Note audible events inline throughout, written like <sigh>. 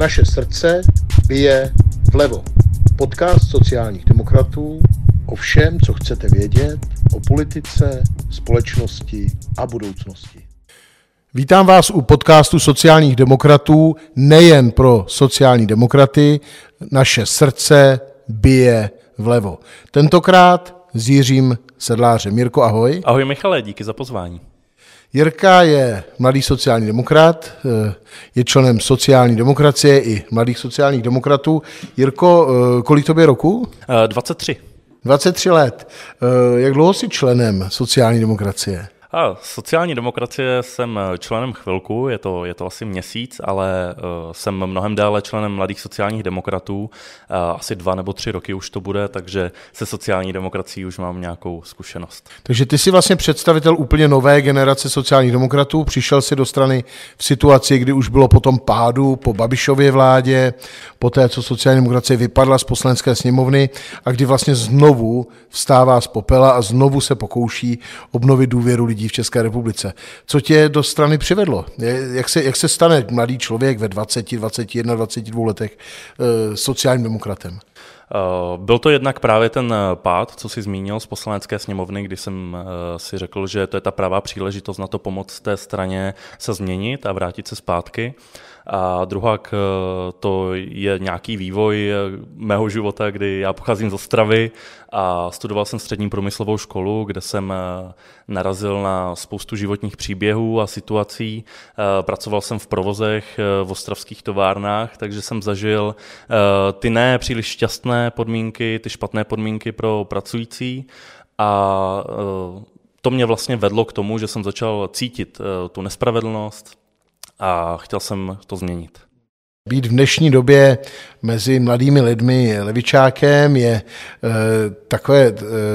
Naše srdce bije vlevo. Podcast sociálních demokratů o všem, co chcete vědět o politice, společnosti a budoucnosti. Vítám vás u podcastu sociálních demokratů, nejen pro sociální demokraty. Naše srdce bije vlevo. Tentokrát s Jiřím Sedlářem. Jirko, ahoj. Ahoj Michale, díky za pozvání. Jirka je mladý sociální demokrat, eh, je členem sociální demokracie i mladých sociálních demokratů. Jirko, eh, kolik tobě roku? 23. 23 let. Eh, jak dlouho jsi členem sociální demokracie? A sociální demokracie jsem eh, členem chvilku, je to, je to asi měsíc, ale uh, jsem mnohem déle členem mladých sociálních demokratů, uh, asi dva nebo tři roky už to bude, takže se sociální demokracií už mám nějakou zkušenost. Takže ty jsi vlastně představitel úplně nové generace sociálních demokratů, přišel si do strany v situaci, kdy už bylo po tom pádu, po Babišově vládě, po té, co sociální demokracie vypadla z poslanecké sněmovny a kdy vlastně znovu vstává z popela a znovu se pokouší obnovit důvěru lidí lidí v České republice. Co tě do strany přivedlo? Jak se, jak se stane mladý člověk ve 20, 21, 22 letech eh, sociálním demokratem? Eh, byl to jednak právě ten eh, pád, co si zmínil z poslanecké sněmovny, kdy jsem si řekl, že to je ta pravá příležitost na to pomoct té straně se změnit a vrátit se zpátky. A druhá to je nějaký vývoj mého života, kdy já pocházím z Ostravy a studoval jsem střední průmyslovou školu, kde jsem eh, narazil na spoustu životních příběhů a situací. Eh, pracoval jsem v provozech eh, v ostravských továrnách, takže jsem zažil ty ne příliš šťastné podmínky, ty špatné podmínky pro pracující a to mě vlastně vedlo k tomu, že jsem začal cítit tu nespravedlnost, a chtěl jsem to změnit. Být v dnešní době mezi mladými lidmi levičákem je e, takové,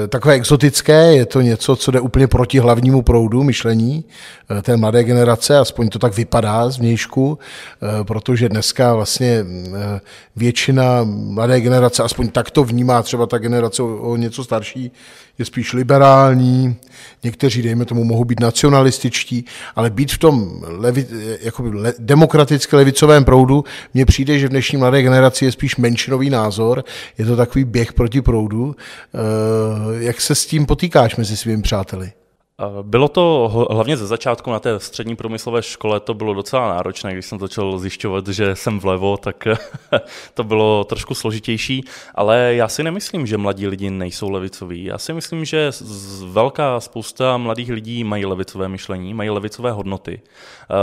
e, takové exotické, je to něco, co jde úplně proti hlavnímu proudu myšlení e, té mladé generace, aspoň to tak vypadá z vnějšku, e, protože dneska vlastně e, většina mladé generace, aspoň tak to vnímá třeba ta generace o, o něco starší, je spíš liberální, někteří, dejme tomu, mohou být nacionalističtí, ale být v tom levi, jakoby le, demokratické levicovém proudu, mně přijde, že v dnešní mladé generaci je spíš menšinový názor, je to takový běh proti proudu. E, jak se s tím potýkáš mezi svými přáteli? Bylo to hlavně ze začátku na té střední průmyslové škole, to bylo docela náročné, když jsem začal zjišťovat, že jsem vlevo, tak <laughs> to bylo trošku složitější, ale já si nemyslím, že mladí lidi nejsou levicoví. Já si myslím, že velká spousta mladých lidí mají levicové myšlení, mají levicové hodnoty. Eh,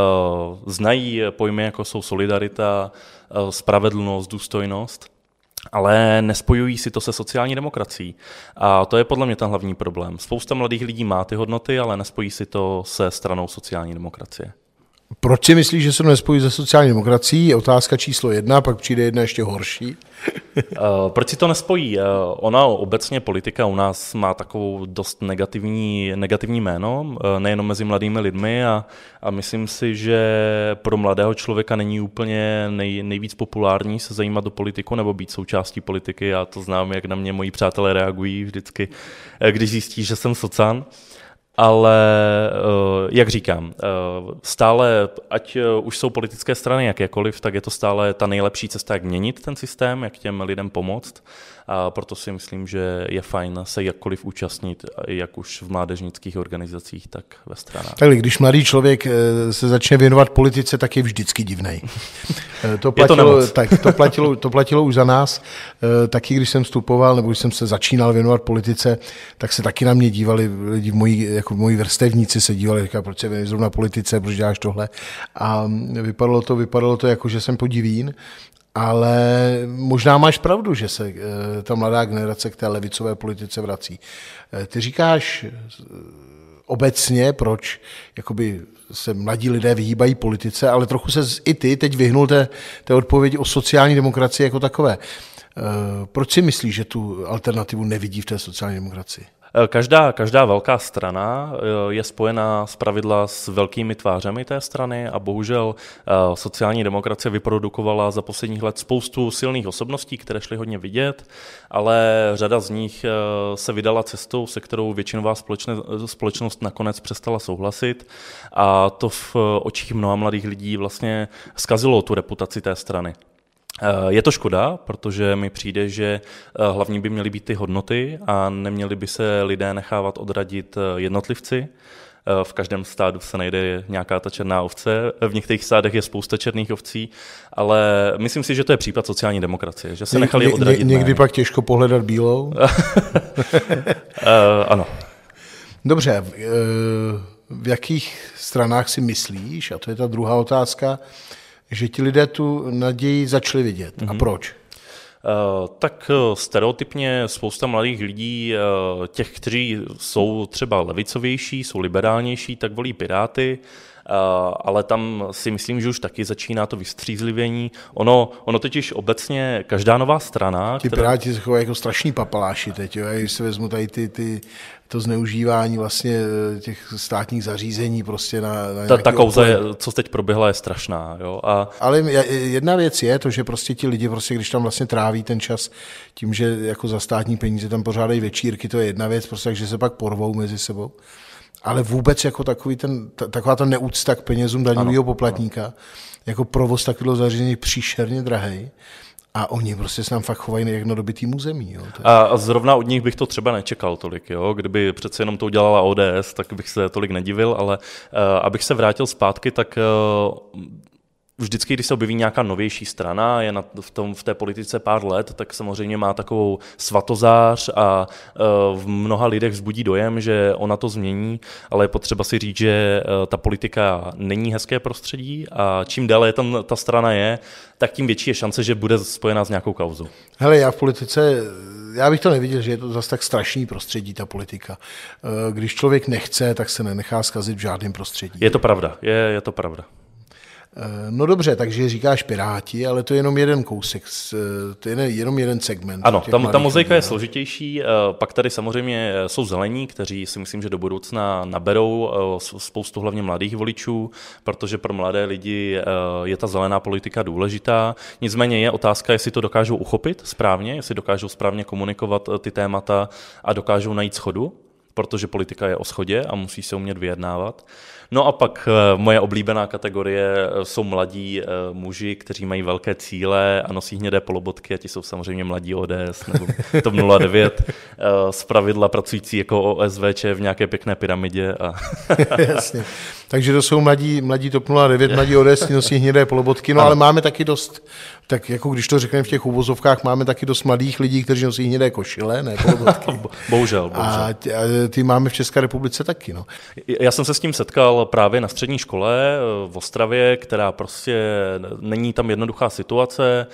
znají pojmy, jako jsou solidarita, eh, spravedlnost, důstojnost ale nespojují si to se sociální demokracií. A to je podle mě ten hlavní problém. Spousta mladých lidí má ty hodnoty, ale nespojí si to se stranou sociální demokracie. Proč si myslíš, že se to nespojí se sociální demokracií? Je otázka číslo jedna, pak přijde jedna ještě horší. uh, <laughs> proč si to nespojí? Uh, ona obecně politika u nás má takovou dost negativní, negativní jméno, uh, nejenom mezi mladými lidmi a, a myslím si, že pro mladého člověka není úplně nej, nejvíc populární se zajímat do politiku nebo být součástí politiky. Já to znám, jak na mě moji přátelé reagují vždycky, když zjistí, že jsem socan. Ale eh, jak říkám, eh, stále, ať eh, už jsou politické strany jakékoliv, tak je to stále ta nejlepší cesta, jak měnit ten systém, jak těm lidem pomoct. A proto si myslím, že je fajn se jakkoliv účastnit, jak už v mládežnických organizacích, tak ve stranách. Tak když mladý člověk se začne věnovat politice, tak je vždycky divný. <laughs> To platilo, to, tak, to, platilo, to platilo už za nás. Taky když jsem vstupoval, nebo když jsem se začínal věnovat politice, tak se taky na mě dívali lidi v mojí jako moji vrstevníci se dívali, říkali, proč se věnuješ zrovna politice, proč děláš tohle. A vypadalo to, vypadalo to jako, že jsem podivín, ale možná máš pravdu, že se eh, ta mladá generace k té levicové politice vrací. Eh, ty říkáš eh, obecně, proč jakoby se mladí lidé vyhýbají politice, ale trochu se i ty teď vyhnul té, té odpovědi o sociální demokracii jako takové. Proč si myslíš, že tu alternativu nevidí v té sociální demokracii? Eh, každá, každá velká strana eh, je spojená z pravidla s velkými tvářemi té strany a bohužel eh, sociální demokracie vyprodukovala za posledních let spoustu silných osobností, které šly hodně vidět, ale řada z nich se vydala cestou, se kterou většinová společnost nakonec přestala souhlasit a to v očích mnoha mladých lidí vlastně zkazilo tu reputaci té strany. Je to škoda, protože mi přijde, že hlavní by měly být ty hodnoty a neměli by se lidé nechávat odradit jednotlivci. V každém stádu se najde nějaká ta černá ovce, v některých stádech je spousta černých ovcí, ale myslím si, že to je případ sociální demokracie, že se nechali odradit. Ně, někdy ne. pak těžko pohledat bílou? uh, <laughs> ano. Dobře, v, v jakých stranách si myslíš, a to je ta druhá otázka, že ti lidé tu naději začali vidět. Mm-hmm. A mhm. proč? Uh, tak uh, stereotypně spousta mladých lidí, uh, těch, kteří jsou třeba levicovější, jsou liberálnější, tak volí Piráty, ale tam si myslím, že už taky začíná to vystřízlivění. Ono, ono totiž obecně každá nová strana... Ti která... Piráti se chovají jako strašní papaláši teď, jo? když se vezmu tady ty, ty to zneužívání vlastně eh, těch státních zařízení prostě na, na Ta, ta kauza, je, co teď proběhla, je strašná. Jo? A... Ale jedna věc je to, že prostě ti lidi, prostě, když tam vlastně tráví ten čas tím, že jako za státní peníze tam pořádají večírky, to je jedna věc, prostě, takže se pak porvou mezi sebou. Ale vůbec jako takový ten, taková ta neúcta k penězům daňového poplatníka, ano. jako provoz takového zařízení příšerně drahý. A oni prostě se tam fakt chovají jak na dobitým území. Jo. Je... A, a zrovna od nich bych to třeba nečekal tolik. Jo. Kdyby přece jenom to udělala ODS, tak bych se tolik nedivil, ale uh, abych se vrátil zpátky, tak uh, vždycky, když se objeví nějaká novější strana, je na, v, tom, v té politice pár let, tak samozřejmě má takovou svatozář a uh, v mnoha lidech vzbudí dojem, že ona to změní, ale je potřeba si říct, že uh, ta politika není hezké prostředí a čím déle tam ta strana je, tak tím větší je šance, že bude spojená s nějakou kauzou. Hele, já v politice, já bych to neviděl, že je to zase tak strašný prostředí, ta politika. Eh, když člověk nechce, tak se nenechá zkazit v žádném prostředí. Je to pravda, je, je to pravda. Eh, no dobře, takže říkáš Piráti, ale to je jenom jeden kousek, eh, to je jenom jeden segment. Ano, tam, ta mozaika lidí, je složitější, eh, pak tady samozřejmě jsou zelení, kteří si myslím, že do budoucna naberou spoustu hlavně mladých voličů, protože pro mladé lidi je ta zelená politika důležitá. Nicméně je otázka, jestli to dokážou uchopit správně, jestli dokážou správně komunikovat ty témata a dokážou najít schodu protože politika je o schodě a musí se umět vyjednávat. No a pak eh, moje oblíbená kategorie eh, jsou mladí eh, muži, kteří mají velké cíle a nosí hnědé polobotky a ti jsou samozřejmě mladí ODS nebo <laughs> TOP 09, z pravidla pracující jako OSVČ v nějaké pěkné pyramidě. A... <laughs> Jasně. Takže to jsou mladí, mladí TOP 09, mladí ODS, nosí hnědé polobotky, no ale máme taky dost, tak jako když to řekneme v těch uvozovkách, máme taky dost mladých lidí, kteří nosí hnědé košile, ne polobotky. <laughs> bohužel, bohužel. A ty máme v České republice taky. No. Já jsem se s tím setkal právě na střední škole eh, v Ostravě, která prostě není tam jednoduchá situace.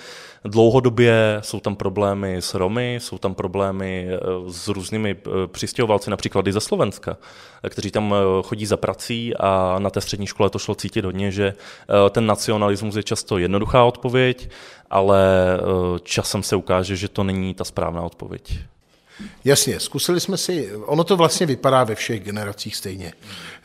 Dlouhodobě jsou tam problémy s Romy, jsou tam problémy eh, s různými eh, přistěhovalci, například i ze Slovenska, kteří tam chodí za prací a na té střední škole to šlo cítit hodně, že ten nacionalismus je často jednoduchá odpověď, ale časem se ukáže, že to není ta správná odpověď. Jasně, zkusili jsme si, ono to vlastně vypadá ve všech generacích stejně.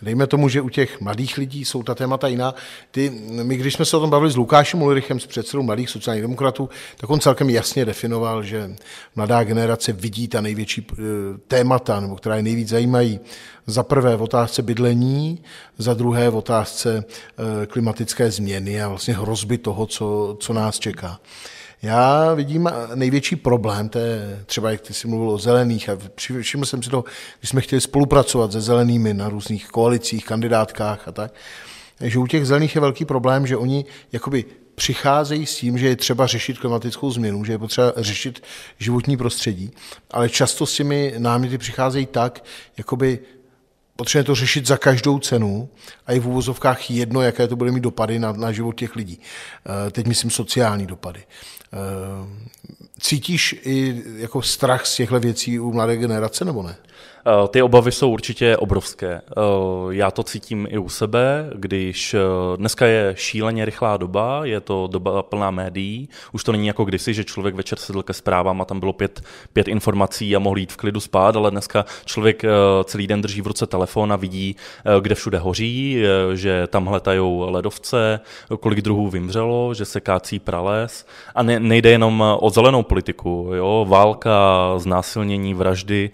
Dejme tomu, že u těch mladých lidí jsou ta témata jiná. Ty, my, když jsme se o tom bavili s Lukášem Ulrichem, s předsedou mladých sociálních demokratů, tak on celkem jasně definoval, že mladá generace vidí ta největší eh, témata, nebo která je nejvíc zajímají. Za prvé v otázce bydlení, za druhé v otázce eh, klimatické změny a vlastně hrozby toho, co, co nás čeká. Já vidím největší problém, to je třeba, jak ty jsi mluvil o zelených, a všiml jsem si to, když jsme chtěli spolupracovat se zelenými na různých koalicích, kandidátkách a tak, že u těch zelených je velký problém, že oni jakoby přicházejí s tím, že je třeba řešit klimatickou změnu, že je potřeba řešit životní prostředí, ale často s těmi náměty přicházejí tak, jakoby potřebuje to řešit za každou cenu a je v úvozovkách jedno, jaké to bude mít dopady na, na život těch lidí. Eh, teď myslím sociální dopady. Eh, cítíš i jako strach z těchto věcí u mladé generace, nebo ne? Eh, ty obavy jsou určitě obrovské. Eh, já to cítím i u sebe, když dneska je šíleně rychlá doba, je to doba plná médií. Už to není jako kdysi, že člověk večer sedl ke zprávám a tam bylo pět, pět informací a mohl jít v klidu spát, ale dneska člověk celý den drží v ruce telefon a vidí, kde všude hoří, že tam hletají ledovce, kolik druhů vymřelo, že se kácí prales. A ne, nejde jenom o zelenou politiku. Jo? Válka, znásilnění, vraždy.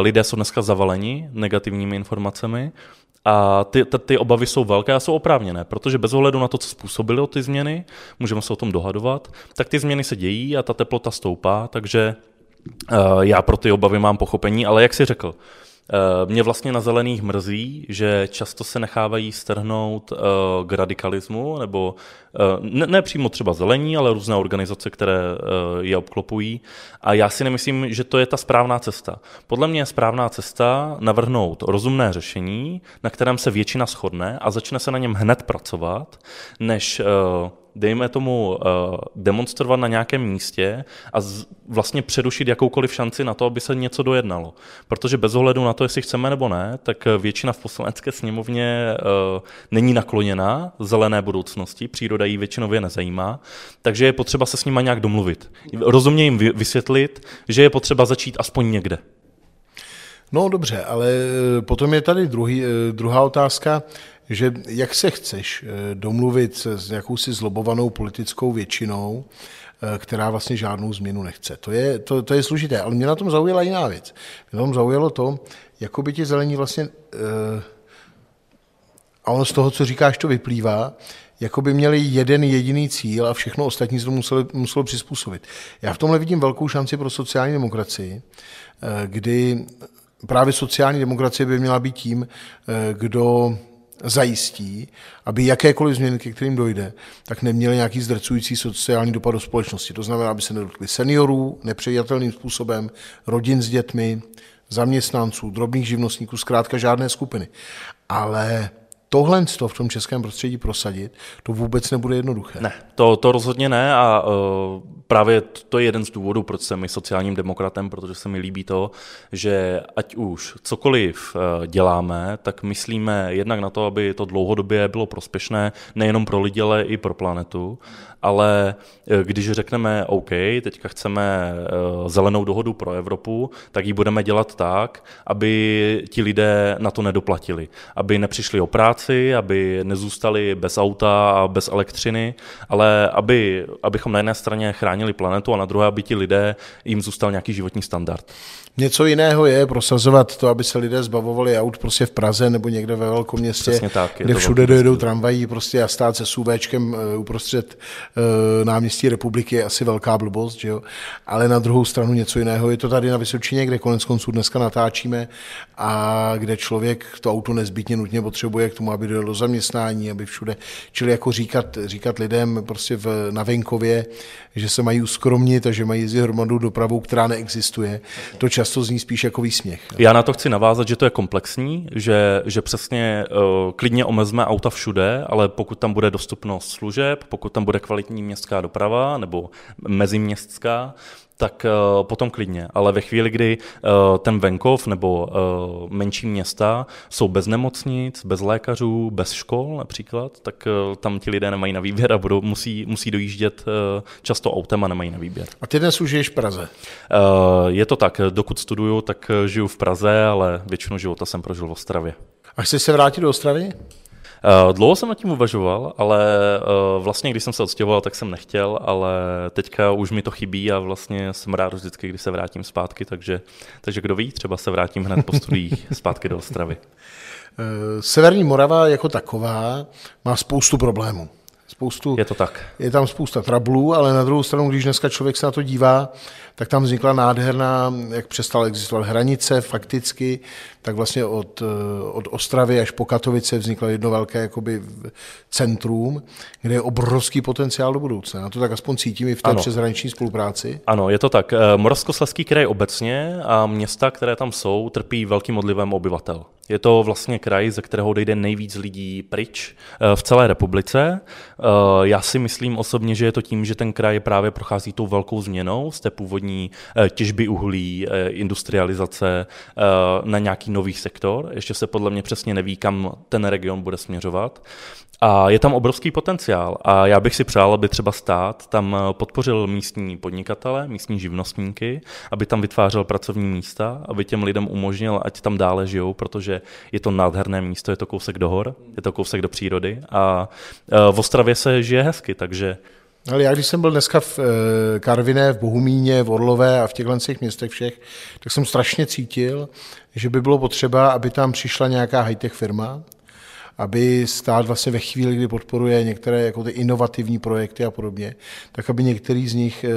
Lidé jsou dneska zavaleni negativními informacemi A ty, ty, ty obavy jsou velké a jsou oprávněné, protože bez ohledu na to, co způsobilo ty změny, můžeme se o tom dohadovat, tak ty změny se dějí a ta teplota stoupá, takže uh, já pro ty obavy mám pochopení, ale jak si řekl, Eh, mě vlastně na zelených mrzí, že často se nechávají strhnout eh, k radikalismu, nebo eh, ne, ne přímo třeba zelení, ale různé organizace, které je obklopují. A já si nemyslím, že to je ta správná cesta. Podle mě je správná cesta navrhnout rozumné řešení, na kterém se většina shodne a začne se na něm hned pracovat, než dejme tomu, uh, demonstrovat na nějakém místě a vlastně přerušit jakoukoliv šanci na to, aby se něco dojednalo. Protože bez ohledu na to, jestli chceme nebo ne, tak většina v poslanecké sněmovně uh, není nakloněná zelené budoucnosti, příroda ji většinově nezajímá, takže je potřeba se s nimi nějak domluvit. Rozumně jim vysvětlit, že je potřeba začít aspoň někde. No dobře, ale eh, potom je tady druhý, druhá otázka že jak se chceš eh, domluvit s jakousi zlobovanou politickou většinou, eh, která vlastně žádnou změnu nechce. To je, to, to je složité, ale mě na tom zaujala jiná věc. Mě na tom zaujalo to, jako by ti zelení vlastně, eh, a ono z toho, co říkáš, to vyplývá, jako by měli jeden jediný cíl a všechno ostatní se to muselo, muselo přizpůsobit. Já v tomhle vidím velkou šanci pro sociální demokracii, kdy právě sociální demokracie by měla být tím, kdo zajistí, aby jakékoliv změny, ke kterým dojde, tak neměly nějaký zdrcující sociální dopad do společnosti. To znamená, aby se nedotkli seniorů nepřijatelným způsobem, rodin s dětmi, zaměstnanců, drobných živnostníků, zkrátka žádné skupiny. Ale tohle v tom českém prostředí prosadit, to vůbec nebude jednoduché. Ne, to, to rozhodně ne a uh, právě to je jeden z důvodů, proč jsem i sociálním demokratem, protože se mi líbí to, že ať už cokoliv uh, děláme, tak myslíme jednak na to, aby to dlouhodobě bylo prospěšné nejenom pro lidi, ale i pro planetu ale eh, když řekneme OK, teďka chceme eh, zelenou dohodu pro Evropu, tak ji budeme dělat tak, aby ti lidé na to nedoplatili. Aby nepřišli o práci, aby nezůstali bez auta a bez elektřiny, ale aby, abychom na jedné straně chránili planetu a na druhé, aby ti lidé jim zůstal nějaký životní standard. Něco jiného je prosazovat to, aby se lidé zbavovali aut prostě v Praze nebo někde ve velkom městě, tak, kde všude dojedou tramvají prostě a stát se SUVčkem eh, uprostřed náměstí republiky je asi velká blbost, že jo? ale na druhou stranu něco jiného je to tady na Vysočině, kde konec konců dneska natáčíme a kde člověk to auto nezbytně nutně potřebuje k tomu, aby dojel do zaměstnání, aby všude, čili jako říkat, říkat lidem prostě v, na venkově, že se mají uskromnit a že mají jezdit hromadou dopravou, která neexistuje, to často zní spíš jako výsměch. Já na to chci navázat, že to je komplexní, že, že přesně uh, klidně omezme auta všude, ale pokud tam bude dostupnost služeb, pokud tam bude kvalitní městská doprava nebo meziměstská, tak uh, potom klidně. Ale ve chvíli, kdy uh, ten venkov nebo uh, menší města jsou bez nemocnic, bez lékařů, bez škol například, tak tam ti lidé nemají na výběr a budou, musí, musí dojíždět často autem a nemají na výběr. A ty dnes už žiješ v Praze? Je to tak. Dokud studuju, tak žiju v Praze, ale většinu života jsem prožil v Ostravě. A chceš se vrátit do Ostravy? Eh, dlouho jsem nad tím uvažoval, ale eh, vlastně když jsem se odstěhoval, tak jsem nechtěl, ale teďka už mi to chybí a vlastně jsem rád vždycky, když se vrátím zpátky, takže, takže kdo ví, třeba se vrátím hned po studiích <laughs> zpátky do Ostravy. Eh, Severní Morava jako taková má spoustu problémů. Spoustu, je to tak. Je tam spousta trablů, ale na druhou stranu, když dneska člověk se na to dívá, tak tam vznikla nádherná, jak přestala existovat hranice fakticky, tak vlastně od, od Ostravy až po Katovice vzniklo jedno velké jakoby centrum, kde je obrovský potenciál do budoucna. Na to tak aspoň cítím i v té ano. přeshraniční spolupráci. Ano, je to tak. Eh, Moravskoslezský kraj obecně a města, které tam jsou, trpí velkým odlivem obyvatel. Je to vlastně kraj, ze kterého dojde nejvíc lidí pryč eh, v celé republice. Eh, já si myslím osobně, že je to tím, že ten kraj právě prochází tou velkou změnou z té původní těžby uhlí, industrializace na nějaký nový sektor. Ještě se podle mě přesně neví, kam ten region bude směřovat. A je tam obrovský potenciál a já bych si přál, aby třeba stát tam podpořil místní podnikatele, místní živnostníky, aby tam vytvářel pracovní místa, aby těm lidem umožnil, ať tam dále žijou, protože je to nádherné místo, je to kousek do hor, je to kousek do přírody a e, v Ostravě se žije hezky, takže ale já, když jsem byl dneska v e, Karviné, v Bohumíně, v Orlové a v těchto městech všech, tak jsem strašně cítil, že by bylo potřeba, aby tam přišla nějaká high-tech firma, aby stát vlastně ve chvíli, kdy podporuje některé jako ty inovativní projekty a podobně, tak aby některý z nich e,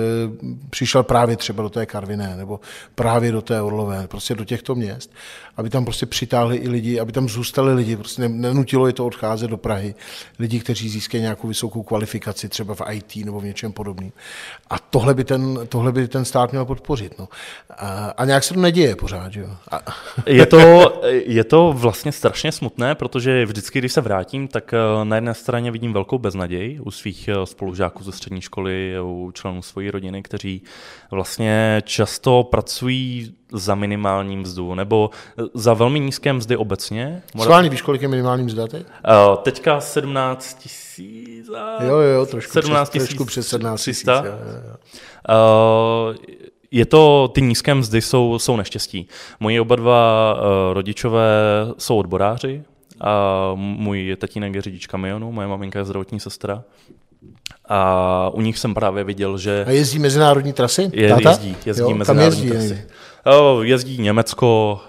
přišel právě třeba do té Karviné nebo právě do té Orlové, prostě do těchto měst, aby tam prostě přitáhli i lidi, aby tam zůstali lidi, prostě nenutilo je to odcházet do Prahy, lidi, kteří získají nějakou vysokou kvalifikaci třeba v IT nebo v něčem podobným. A tohle by ten, tohle by ten stát měl podpořit. No. A, a nějak se to neděje pořád. Jo. A... Je, to, je to vlastně strašně smutné, protože vždycky, když se vrátím, tak eh, na jedné straně vidím velkou beznaděj u svých eh, spolužáků ze střední školy, u členů své rodiny, kteří vlastně často pracují za minimální mzdu, nebo za velmi nízké mzdy obecně. Schválně víš, kolik je minimální mzda teď? Uh, teďka 17 tisíc. Jo, jo, trošku 17 přes, trošku přes 17 tisíc. Uh, je to, ty nízké mzdy jsou, jsou neštěstí. Moji oba dva uh, rodičové jsou odboráři, a můj tatínek je řidič kamionu, moje maminka je zdravotní sestra. A u nich jsem právě viděl, že... A jezdí mezinárodní trasy? Je, jezdí, jezdí jo, mezinárodní jezdí, trasy. Uh, jezdí Německo,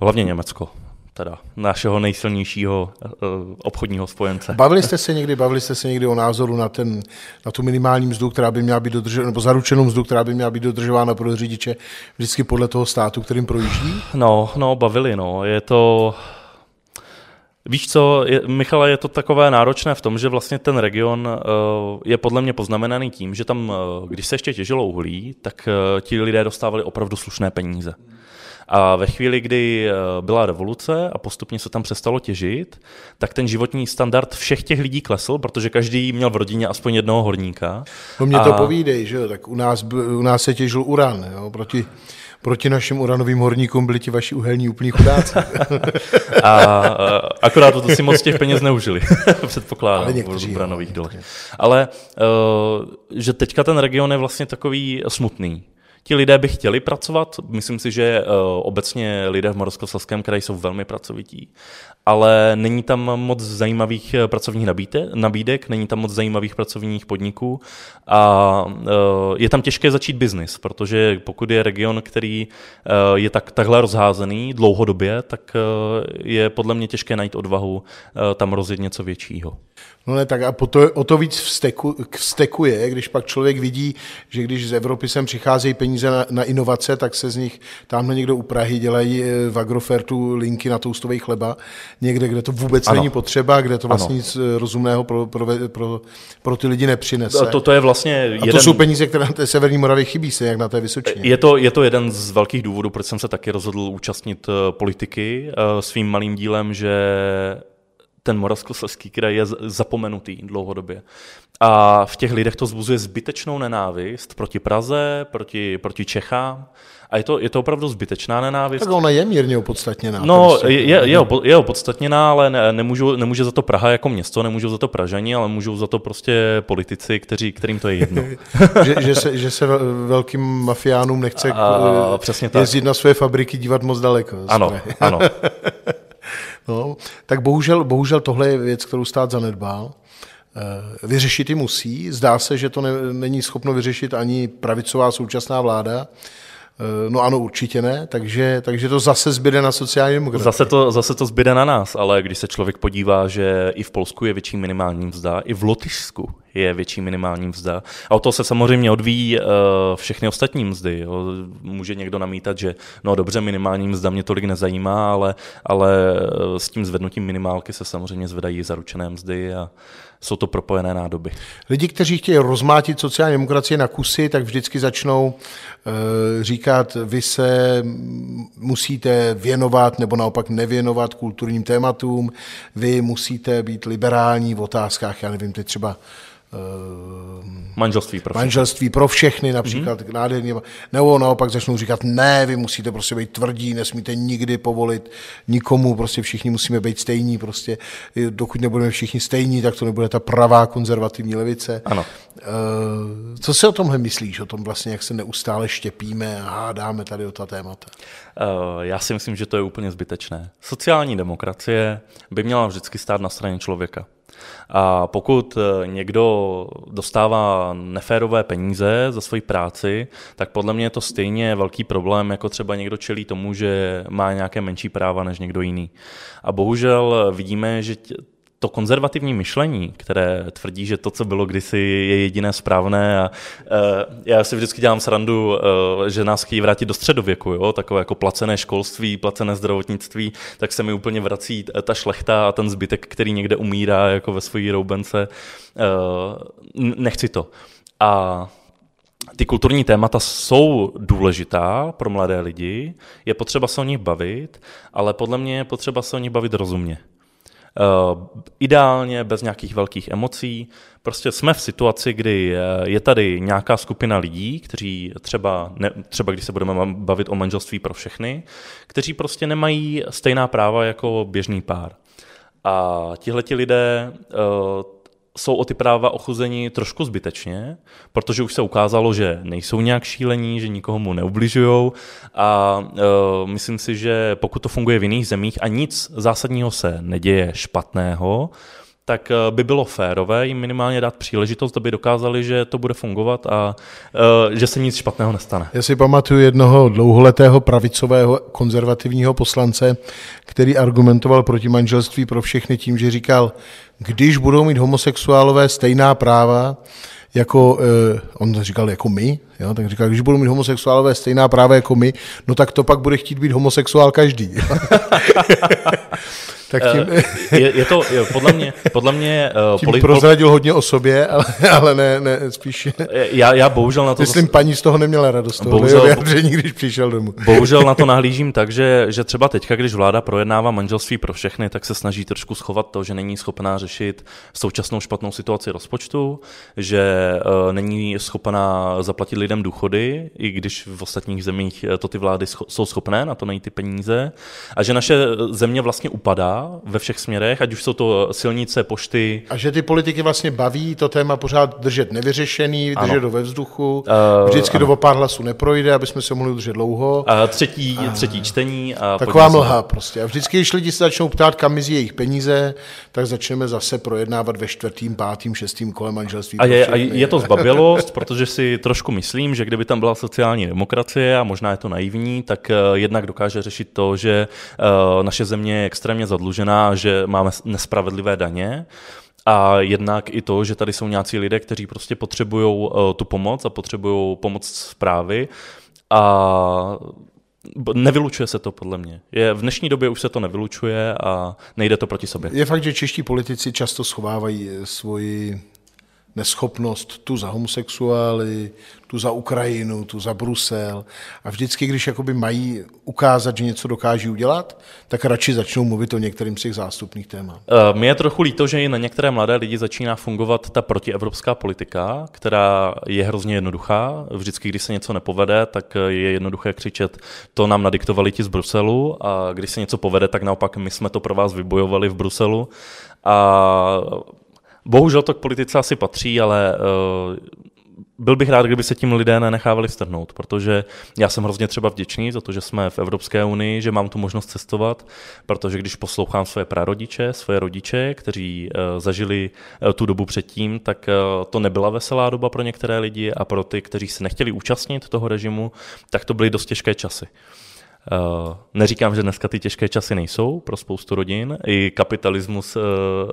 hlavně Německo teda našeho nejsilnějšího obchodního spojence. Bavili jste se někdy, bavili jste se někdy o názoru na, ten, na tu minimální mzdu, která by měla být dodržována, nebo zaručenou mzdu, která by měla být dodržována pro řidiče vždycky podle toho státu, kterým projíždí? No, no, bavili, no. Je to, Víš co, je, Michala, je to takové náročné v tom, že vlastně ten region uh, je podle mě poznamenaný tím, že tam, uh, když se ještě těžilo uhlí, tak uh, ti lidé dostávali opravdu slušné peníze. A ve chvíli, kdy byla revoluce a postupně se tam přestalo těžit, tak ten životní standard všech těch lidí klesl, protože každý měl v rodině aspoň jednoho horníka. No mě a... to povídej, že jo, tak u nás, u nás se těžil uran, jo, proti proti našim uranovým horníkům byli ti vaši uhelní úplní chudáci. <laughs> a, a akorát to si moc těch peněz neužili, <laughs> předpokládám, v uranových dolech. Ale uh, že teďka ten region je vlastně takový smutný. Ti lidé by chtěli pracovat, myslím si, že uh, obecně lidé v Moravskoslezském kraji jsou velmi pracovití, ale není tam moc zajímavých eh, pracovních nabídek, není tam moc zajímavých pracovních podniků a uh, je tam těžké začít biznis, protože pokud je region, který je tak, takhle rozházený dlouhodobě, tak je podle mě těžké najít odvahu tam rozjet něco většího. No ne, tak a to, o to víc vsteku, vstekuje, když pak člověk vidí, že když z Evropy sem přicházejí peníze na, na inovace, tak se z nich tamhle někdo u Prahy dělají eh, v Agrofertu linky na toustový chleba, někde, kde to vůbec ano. není potřeba, kde to vlastně ano. nic eh, rozumného pro, pro, pro, pro ty lidi nepřinese. To, to je vlastně jeden... A to jsou peníze, které na té severní Moravě chybí se, jak na té Vysočině. Je to, je to jeden z velkých důvodů, proč jsem se taky rozhodl účastnit eh, politiky svým malým dílem, že ten Moravskoslezský kraj je zapomenutý dlouhodobě. A v těch lidech to zbuzuje zbytečnou nenávist proti Praze, proti, proti Čechám. A je to, je to opravdu zbytečná nenávist. Tak ona je mírně opodstatněná. No, je, je, je, je opodstatněná, ale ne, nemůžu, nemůže za to Praha jako město, nemůžou za to Pražani, ale můžou za to prostě politici, kteří, kterým to je jedno. <laughs> že, že, se, že se velkým mafiánům nechce a, přesně jezdit tak. na své fabriky, dívat moc daleko. Ano, ano. <laughs> No, tak bohužel, bohužel tohle je věc, kterou stát zanedbal. Eh, vyřešit ji musí. Zdá se, že to ne, není schopno vyřešit ani pravicová současná vláda. Eh, no ano, určitě ne, takže, takže to zase zbyde na sociální demokracii. Zase to, zase to zbyde na nás, ale když se člověk podívá, že i v Polsku je větší minimální mzda, i v Lotyšsku je větší minimální mzda. A o to se samozřejmě odvíjí uh, všechny ostatní mzdy. Jo. Může někdo namítat, že no dobře, minimální mzda mě tolik nezajímá, ale, ale eh, s tím zvednutím minimálky se samozřejmě zvedají zaručené mzdy a jsou to propojené nádoby. Lidi, kteří chtějí rozmátit sociální demokracie na kusy, tak vždycky začnou uh, říkat, vy se musíte věnovat nebo naopak nevěnovat kulturním tématům, vy musíte být liberální v otázkách, já nevím, teď třeba manželství pro všechny. Manželství pro všechny například, mm-hmm. nádherně. Nebo naopak začnou říkat, ne, vy musíte prostě být tvrdí, nesmíte nikdy povolit nikomu, prostě všichni musíme být stejní, prostě dokud nebudeme všichni stejní, tak to nebude ta pravá konzervativní levice. Ano. Co si o tomhle myslíš, o tom vlastně, jak se neustále štěpíme a hádáme tady o ta témata? Já si myslím, že to je úplně zbytečné. Sociální demokracie by měla vždycky stát na straně člověka. A pokud eh, někdo dostává neférové peníze za svoji práci, tak podle mě je to stejně velký problém, jako třeba někdo čelí tomu, že má nějaké menší práva než někdo jiný. A bohužel vidíme, že to konzervativní myšlení, které tvrdí, že to, co bylo kdysi, je jediné správné a uh, já si vždycky dělám srandu, uh, že nás chtějí vrátit do středověku, jo? takové jako placené školství, placené zdravotnictví, tak se mi úplně vrací ta šlechta a ten zbytek, který někde umírá jako ve svojí roubence. Uh, nechci to. A ty kulturní témata jsou důležitá pro mladé lidi, je potřeba se o nich bavit, ale podle mě je potřeba se o nich bavit rozumně. Uh, ideálně bez nějakých velkých emocí. Prostě jsme v situaci, kdy eh, je tady nějaká skupina lidí, kteří třeba, ne, třeba když se budeme bavit o manželství pro všechny, kteří prostě nemají stejná práva jako běžný pár. A tihleti lidé uh, jsou o ty práva ochuzeni trošku zbytečně, protože už se ukázalo, že nejsou nějak šílení, že nikoho mu neubližují a uh, myslím si, že pokud to funguje v jiných zemích a nic zásadního se neděje špatného, tak eh, by bylo férové jim minimálně dát příležitost, aby dokázali, že to bude fungovat a uh, že se nic špatného nestane. Já si pamatuju jednoho dlouholetého pravicového konzervativního poslance, který argumentoval proti manželství pro všechny tím, že říkal, když budou mít homosexuálové stejná práva, jako, eh, on říkal jako my, jo, tak říkal, když budou mít homosexuálové stejná práva jako my, no tak to pak bude chtít být homosexuál každý. <laughs> <laughs> Tak tím... Eh, je, je to je, podle mě, podle mě uh, <laughs> tím prozradil hodně o sobě, ale, ale ne, ne spíš... Já, já bohužel na to... Myslím, zase... paní z toho neměla radost, toho bohužel, vyjádření, když přišel domů. Bohužel na to <laughs> nahlížím tak, že, že třeba teďka, když vláda projednává manželství pro všechny, tak se snaží trošku schovat to, že není schopná řešit současnou špatnou situaci rozpočtu, že uh, není schopná zaplatit lidem důchody, i když v ostatních zemích to ty vlády scho- jsou schopné, na to najít ty peníze, a že naše země vlastně upadá ve všech směrech, ať už jsou to silnice, pošty. A že ty politiky vlastně baví to téma pořád držet nevyřešený, držet ano. do ve vzduchu, uh, vždycky ano. do pár hlasů neprojde, aby jsme se mohli držet dlouho. A třetí, a... třetí čtení. A Taková mlha prostě. A vždycky, když lidi se začnou ptát, kam mizí jejich peníze, tak začneme zase projednávat ve čtvrtým, pátým, šestým kole manželství. A je, a je to <laughs> zbabilost, protože si trošku myslím, že kdyby tam byla sociální demokracie, a možná je to naivní, tak uh, jednak dokáže řešit to, že uh, naše země je extrémně zadlužená zadlužená, že máme nespravedlivé daně. A jednak i to, že tady jsou nějací lidé, kteří prostě potřebují uh, tu pomoc a potřebují pomoc zprávy. A Nevylučuje se to podle mě. Je, v dnešní době už se to nevylučuje a nejde to proti sobě. Je fakt, že čeští politici často schovávají svoji neschopnost tu za homosexuály, tu za Ukrajinu, tu za Brusel. A vždycky, když jakoby mají ukázat, že něco dokáží udělat, tak radši začnou mluvit o některým z těch zástupných témat. Uh, je trochu líto, že i na některé mladé lidi začíná fungovat ta protievropská politika, která je hrozně jednoduchá. Vždycky, když se něco nepovede, tak je jednoduché křičet, to nám nadiktovali ti z Bruselu a když se něco povede, tak naopak my jsme to pro vás vybojovali v Bruselu. A Bohužel to k politice asi patří, ale uh, byl bych rád, kdyby se tím lidé nenechávali strhnout, protože já jsem hrozně třeba vděčný za to, že jsme v Evropské unii, že mám tu možnost cestovat, protože když poslouchám své prarodiče, svoje rodiče, kteří uh, zažili uh, tu dobu předtím, tak uh, to nebyla veselá doba pro některé lidi a pro ty, kteří se nechtěli účastnit toho režimu, tak to byly dost těžké časy. Uh, neříkám, že dneska ty těžké časy nejsou pro spoustu rodin. I kapitalismus uh,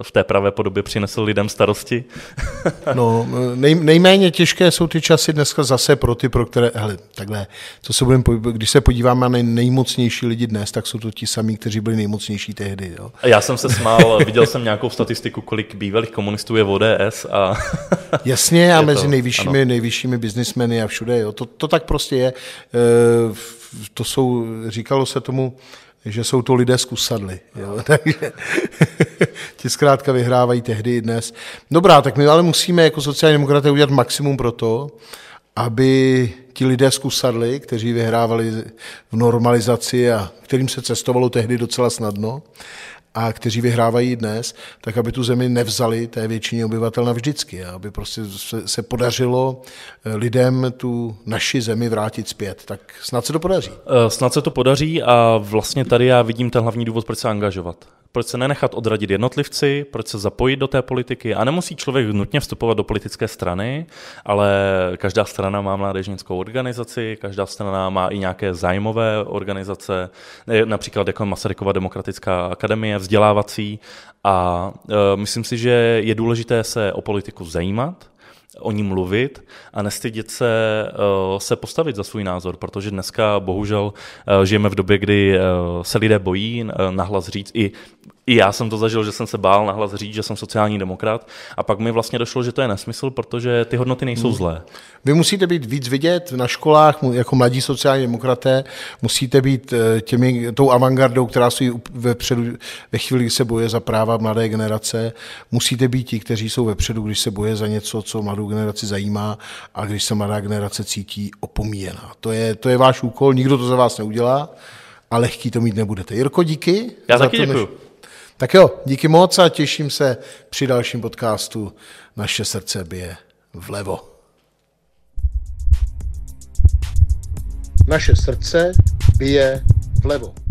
v té pravé podobě přinesl lidem starosti. <laughs> no, nej, nejméně těžké jsou ty časy dneska zase pro ty, pro které, hele, takhle, co se budeme, když se podíváme na nejmocnější lidi dnes, tak jsou to ti samí, kteří byli nejmocnější tehdy. Jo. Já jsem se smál, viděl jsem nějakou statistiku, kolik bývalých komunistů je v ODS a... <laughs> Jasně, a mezi to, nejvyššími, nejvyššími biznismeny a všude, jo. To, to tak prostě je. Uh, to jsou, říkalo se tomu, že jsou to lidé z kusadly. Jo? <laughs> Takže ti zkrátka vyhrávají tehdy i dnes. Dobrá, tak my ale musíme jako sociální demokraté udělat maximum pro to, aby ti lidé z kusadly, kteří vyhrávali v normalizaci a kterým se cestovalo tehdy docela snadno, a kteří vyhrávají dnes, tak aby tu zemi nevzali té většině obyvatel navždycky, aby prostě se, podařilo eh, lidem tu naši zemi vrátit zpět. Tak snad se to podaří. Snad se to podaří a vlastně tady já vidím ten hlavní důvod, proč se angažovat proč se nenechat odradit jednotlivci, proč se zapojit do té politiky? A nemusí člověk nutně vstupovat do politické strany, ale každá strana má mládežnickou organizaci, každá strana má i nějaké zájmové organizace, například jako Masarykova demokratická akademie, vzdělávací. A e, myslím si, že je důležité se o politiku zajímat, o ní mluvit a nestydět se, eh, se postavit za svůj názor, protože dneska bohužel eh, žijeme v době, kdy eh, se lidé bojí nahlas říct i i já jsem to zažil, že jsem se bál nahlas říct, že jsem sociální demokrat a pak mi vlastně došlo, že to je nesmysl, protože ty hodnoty nejsou hmm. zlé. Vy musíte být víc vidět na školách, jako mladí sociální demokraté, musíte být těmi, tou avantgardou, která stojí vepředu ve chvíli, kdy se boje za práva mladé generace. Musíte být ti, kteří jsou vepředu, když se boje za něco, co mladou generaci zajímá a když se mladá generace cítí opomíjená. To je, to je váš úkol, nikdo to za vás neudělá a lehký to mít nebudete. Jirko, díky. Já taky děkuji. Než... Tak jo, díky moc a těším se při dalším podcastu Naše srdce bije vlevo. Naše srdce bije vlevo.